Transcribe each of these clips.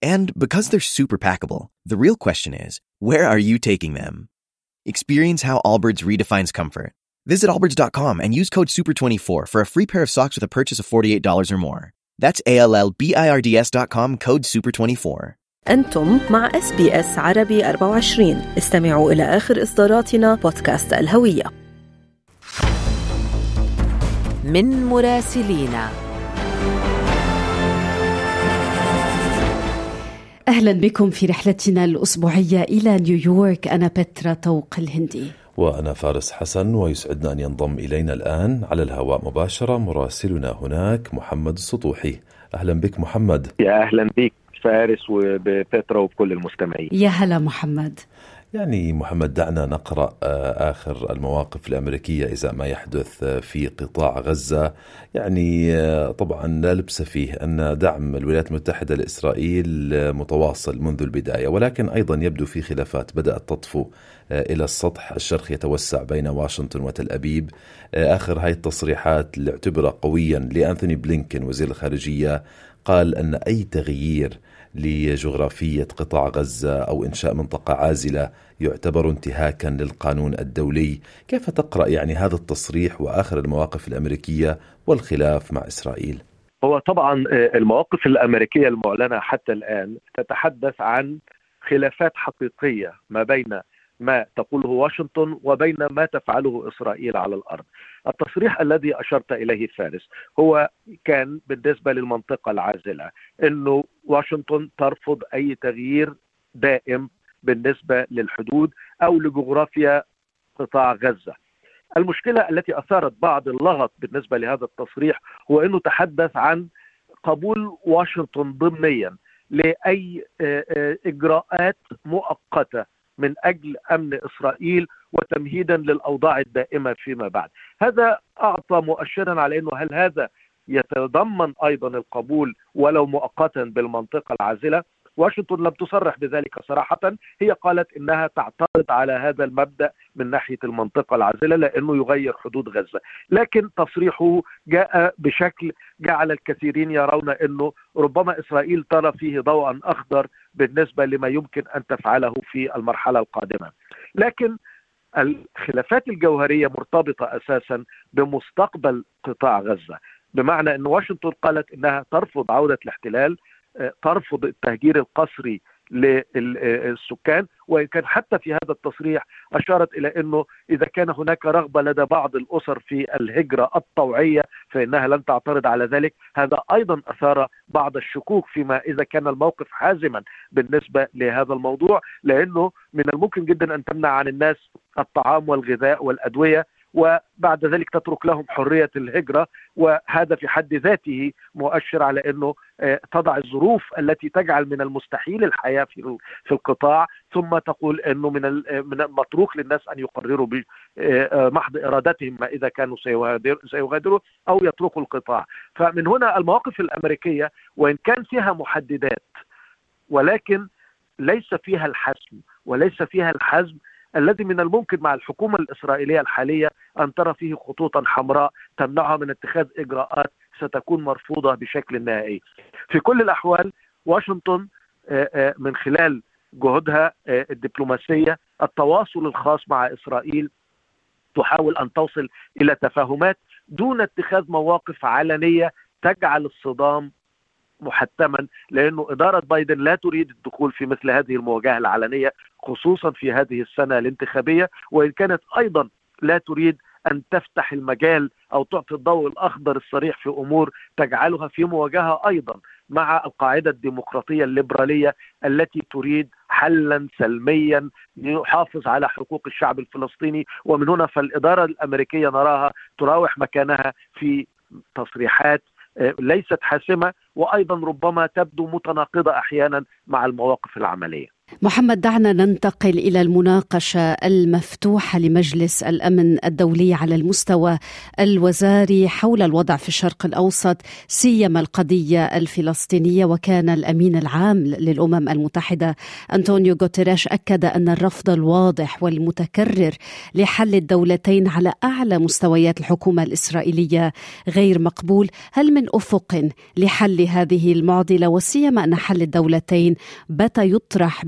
And because they're super packable, the real question is where are you taking them? Experience how Allbirds redefines comfort. Visit allbirds.com and use code SUPER24 for a free pair of socks with a purchase of $48 or more. That's A L L B I R D S.com code SUPER24. أنتم مع اس بي اس عربي 24 استمعوا إلى آخر إصداراتنا بودكاست الهوية من مراسلينا أهلا بكم في رحلتنا الأسبوعية إلى نيويورك. أنا بترا طوق الهندي. وأنا فارس حسن ويسعدنا أن ينضم إلينا الآن. على الهواء مباشرة مراسلنا هناك محمد السطوحي. أهلا بك محمد. يا أهلا بك فارس وبترا وبكل المستمعين. يا هلا محمد. يعني محمد دعنا نقرأ آخر المواقف الأمريكية إذا ما يحدث في قطاع غزة. يعني طبعا لا لبس فيه أن دعم الولايات المتحدة لإسرائيل متواصل منذ البداية. ولكن أيضا يبدو في خلافات بدأت تطفو إلى السطح. الشرخ يتوسع بين واشنطن وتل أبيب. آخر هاي التصريحات اللي اعتبر قويا لأنثوني بلينكن وزير الخارجية قال أن أي تغيير لجغرافية قطاع غزة أو إنشاء منطقة عازلة يعتبر انتهاكا للقانون الدولي، كيف تقرأ يعني هذا التصريح وآخر المواقف الأمريكية والخلاف مع إسرائيل؟ هو طبعا المواقف الأمريكية المعلنة حتى الآن تتحدث عن خلافات حقيقية ما بين ما تقوله واشنطن وبين ما تفعله إسرائيل على الأرض. التصريح الذي أشرت إليه فارس هو كان بالنسبة للمنطقة العازلة إنه واشنطن ترفض أي تغيير دائم بالنسبة للحدود أو لجغرافيا قطاع غزة. المشكلة التي أثارت بعض اللغط بالنسبة لهذا التصريح هو إنه تحدث عن قبول واشنطن ضمنيا لأي إجراءات مؤقتة من أجل أمن إسرائيل وتمهيدا للأوضاع الدائمة فيما بعد. هذا أعطى مؤشرا على إنه هل هذا يتضمن أيضا القبول ولو مؤقتا بالمنطقة العازلة؟ واشنطن لم تصرح بذلك صراحة، هي قالت إنها تعترض على هذا المبدأ من ناحية المنطقة العازلة لأنه يغير حدود غزة، لكن تصريحه جاء بشكل جعل الكثيرين يرون إنه ربما إسرائيل ترى فيه ضوءا أخضر بالنسبة لما يمكن أن تفعله في المرحلة القادمة. لكن الخلافات الجوهرية مرتبطة أساسا بمستقبل قطاع غزة، بمعنى إن واشنطن قالت إنها ترفض عودة الاحتلال، ترفض التهجير القسري للسكان وان كان حتى في هذا التصريح أشارت إلى إنه إذا كان هناك رغبة لدى بعض الأسر في الهجرة الطوعية فإنها لن تعترض على ذلك، هذا أيضا أثار بعض الشكوك فيما إذا كان الموقف حازما بالنسبة لهذا الموضوع لأنه من الممكن جدا أن تمنع عن الناس الطعام والغذاء والأدوية وبعد ذلك تترك لهم حرية الهجرة وهذا في حد ذاته مؤشر على إنه تضع الظروف التي تجعل من المستحيل الحياة في في القطاع. ثم تقول إنه من من المتروك للناس أن يقرروا بمحض إرادتهم ما إذا كانوا سيغادروا أو يتركوا القطاع. فمن هنا المواقف الأمريكية وإن كان فيها محددات ولكن ليس فيها الحسم وليس فيها الحزم الذي من الممكن مع الحكومة الإسرائيلية الحالية أن ترى فيه خطوطا حمراء تمنعها من اتخاذ إجراءات ستكون مرفوضة بشكل نهائي. في كل الأحوال واشنطن من خلال جهودها الدبلوماسية التواصل الخاص مع إسرائيل تحاول أن توصل إلى تفاهمات دون اتخاذ مواقف علنية تجعل الصدام محتما لأنه إدارة بايدن لا تريد الدخول في مثل هذه المواجهة العلنية. خصوصا في هذه السنة الانتخابية وإن كانت أيضا لا تريد أن تفتح المجال أو تعطي الضوء الأخضر الصريح في أمور تجعلها في مواجهة أيضا مع القاعدة الديمقراطية الليبرالية التي تريد حلا سلميا يحافظ على حقوق الشعب الفلسطيني ومن هنا فالإدارة الأمريكية نراها تراوح مكانها في تصريحات ليست حاسمة وأيضا ربما تبدو متناقضة أحيانا مع المواقف العملية. محمد دعنا ننتقل إلى المناقشة المفتوحة لمجلس الأمن الدولي على المستوى الوزاري حول الوضع في الشرق الأوسط سيما القضية الفلسطينية. وكان الأمين العام للأمم المتحدة أنطونيو غوتيريش أكد أن الرفض الواضح والمتكرر لحل الدولتين على أعلى مستويات الحكومة الإسرائيلية غير مقبول. هل من أفق لحل هذه المعضلة؟ وسيما أن حل الدولتين بات يطرح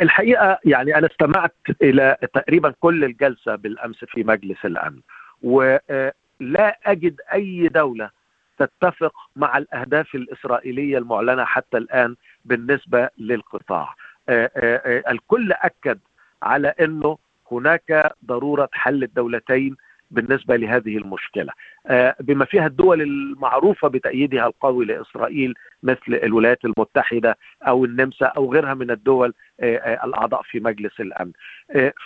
الحقيقة يعني أنا استمعت إلى تقريبا كل الجلسة بالأمس في مجلس الأمن ولا أجد أي دولة تتفق مع الأهداف الإسرائيلية المعلنة حتى الآن بالنسبة للقطاع. الكل أكد على إنه هناك ضرورة حل الدولتين بالنسبة لهذه المشكلة. بما فيها الدول المعروفة بتأييدها القوي لإسرائيل مثل الولايات المتحدة أو النمسا أو غيرها من الدول الأعضاء في مجلس الأمن.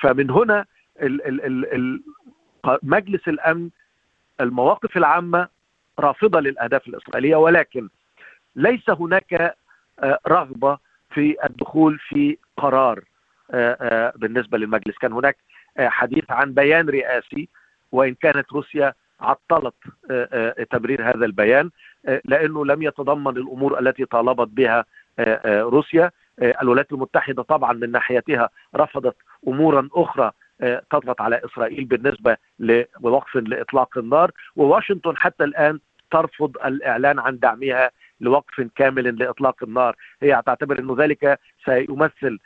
فمن هنا مجلس الأمن المواقف العامة رافضة للأهداف الإسرائيلية ولكن ليس هناك رغبة في الدخول في قرار بالنسبة للمجلس. كان هناك حديث عن بيان رئاسي وإن كانت روسيا عطلت تبرير هذا البيان لأنه لم يتضمن الأمور التي طالبت بها روسيا. الولايات المتحدة طبعا من ناحيتها رفضت امورا أخرى تضغط على إسرائيل بالنسبة لوقف لإطلاق النار. وواشنطن حتى الآن ترفض الإعلان عن دعمها لوقف كامل لإطلاق النار. هي تعتبر إنه ذلك سيمثل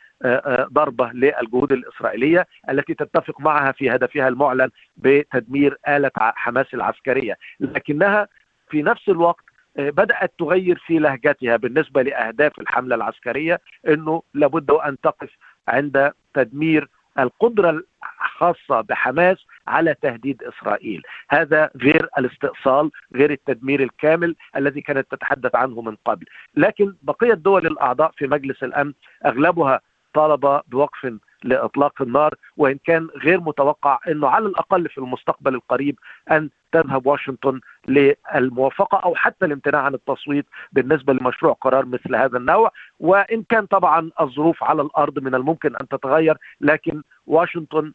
ضربة للجهود الإسرائيلية التي تتفق معها في هدفها المعلن بتدمير آلة حماس العسكرية. لكنها في نفس الوقت بدأت تغير في لهجتها بالنسبة لأهداف الحملة العسكرية إنه لابد أن تقف عند تدمير القدرة الخاصة بحماس على تهديد إسرائيل، هذا غير الاستئصال، غير التدمير الكامل الذي كانت تتحدث عنه من قبل، لكن بقية الدول الأعضاء في مجلس الأمن أغلبها طالب بوقف لإطلاق النار وإن كان غير متوقع إنه على الأقل في المستقبل القريب أن تذهب واشنطن للموافقة أو حتى الامتناع عن التصويت بالنسبة لمشروع قرار مثل هذا النوع. وإن كان طبعا الظروف على الأرض من الممكن أن تتغير لكن واشنطن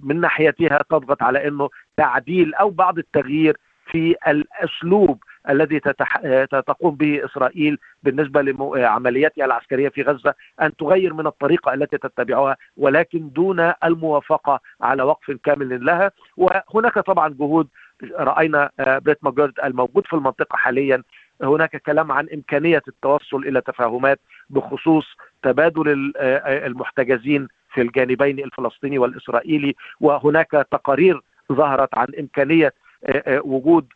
من ناحيتها تضغط على إنه تعديل أو بعض التغيير في الأسلوب الذي تتح... تقوم به اسرائيل بالنسبة لعملياتها العسكرية في غزة أن تغير من الطريقة التي تتبعها ولكن دون الموافقة على وقف كامل لها. وهناك طبعا جهود رأينا بريت ماجورد الموجود في المنطقة حاليا. هناك كلام عن إمكانية التوصل إلى تفاهمات بخصوص تبادل المحتجزين في الجانبين الفلسطيني والإسرائيلي. وهناك تقارير ظهرت عن إمكانية وجود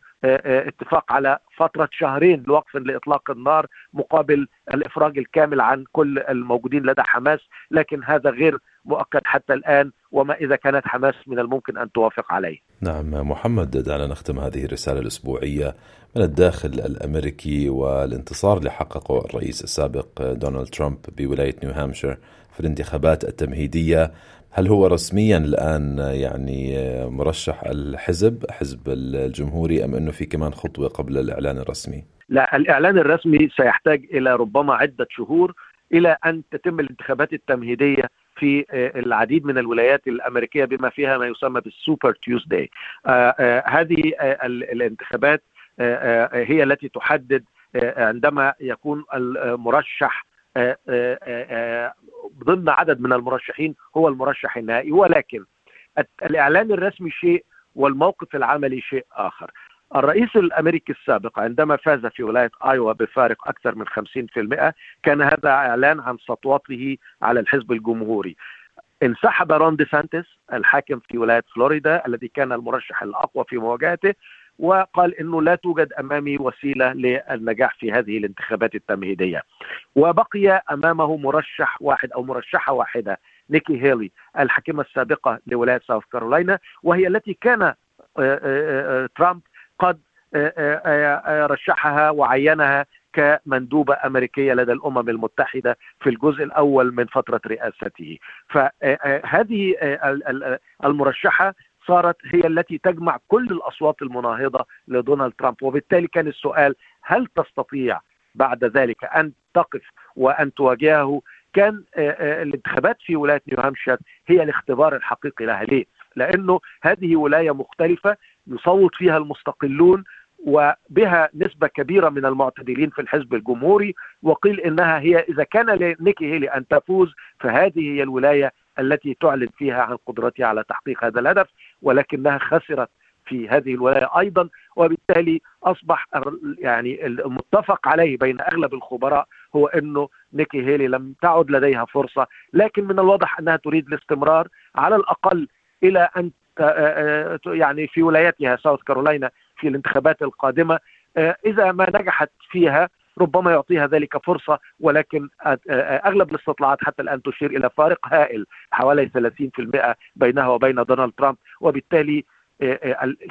اتفاق على فترة شهرين لوقف لإطلاق النار مقابل الإفراج الكامل عن كل الموجودين لدى حماس لكن هذا غير مؤكد حتى الآن وما إذا كانت حماس من الممكن أن توافق عليه. نعم محمد دعنا نختم هذه الرسالة الأسبوعية من الداخل الأمريكي والانتصار اللي حققه الرئيس السابق دونالد ترامب بولاية نيو هامشير في الانتخابات التمهيدية. هل هو رسميا الآن يعني مرشح الحزب حزب الجمهوري أم أنه في كمان خطوة قبل الإعلان الرسمي؟ لا الإعلان الرسمي سيحتاج إلى ربما عدة شهور إلى أن تتم الانتخابات التمهيدية في العديد من الولايات الأمريكية بما فيها ما يسمى بالسوبر تيوزداي. هذه الانتخابات هي التي تحدد عندما يكون المرشح ضمن عدد من المرشحين هو المرشح النهائي ولكن الإعلان الرسمي شيء والموقف العملي شيء آخر. الرئيس الأمريكي السابق عندما فاز في ولاية إيوا بفارق أكثر من 50% كان هذا إعلان عن سطوته على الحزب الجمهوري. انسحب رون دي سانتس الحاكم في ولاية فلوريدا الذي كان المرشح الأقوى في مواجهته وقال إنه لا توجد أمامي وسيلة للنجاح في هذه الانتخابات التمهيدية. وبقي أمامه مرشح واحد أو مرشحة واحدة نيكي هيلي الحاكمه السابقة لولاية ساوث كارولاينا وهي التي كان آه، آه، آه، ترامب قد رشحها وعينها كمندوبة أمريكية لدى الأمم المتحدة في الجزء الأول من فترة رئاسته. فهذه المرشحة صارت هي التي تجمع كل الأصوات المناهضة لدونالد ترامب. وبالتالي كان السؤال هل تستطيع بعد ذلك أن تقف وأن تواجهه؟ كان الانتخابات في ولاية نيو هامشير هي الاختبار الحقيقي لها. ليه؟ لأنه هذه ولاية مختلفة يصوت فيها المستقلون وبها نسبة كبيرة من المعتدلين في الحزب الجمهوري وقيل إنها هي إذا كان لنيكي هيلي أن تفوز فهذه هي الولاية التي تعلن فيها عن قدرتها على تحقيق هذا الهدف ولكنها خسرت في هذه الولاية أيضا وبالتالي أصبح يعني المتفق عليه بين أغلب الخبراء هو أنه نيكي هيلي لم تعد لديها فرصة لكن من الواضح أنها تريد الاستمرار على الأقل إلى أن يعني في ولايتها ساوث كارولاينا في الانتخابات القادمة. إذا ما نجحت فيها ربما يعطيها ذلك فرصة ولكن أغلب الاستطلاعات حتى الآن تشير إلى فارق هائل حوالي 30% بينها وبين دونالد ترامب. وبالتالي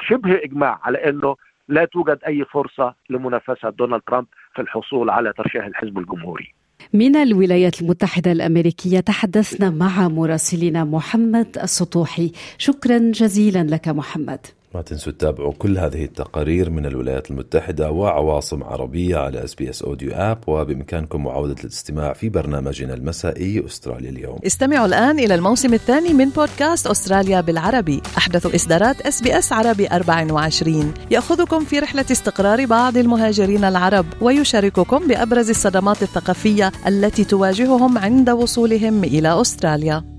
شبه إجماع على أنه لا توجد أي فرصة لمنافسة دونالد ترامب في الحصول على ترشيح الحزب الجمهوري. من الولايات المتحدة الأمريكية تحدثنا مع مراسلنا محمد السطوحي. شكرا جزيلا لك محمد. ما تنسوا تتابعوا كل هذه التقارير من الولايات المتحدة وعواصم عربية على SBS Audio app وبإمكانكم معاودة الاستماع في برنامجنا المسائي أستراليا اليوم. استمعوا الآن إلى الموسم الثاني من بودكاست أستراليا بالعربي، أحدث إصدارات SBS عربي 24 يأخذكم في رحلة استقرار بعض المهاجرين العرب ويشارككم بأبرز الصدمات الثقافية التي تواجههم عند وصولهم إلى أستراليا.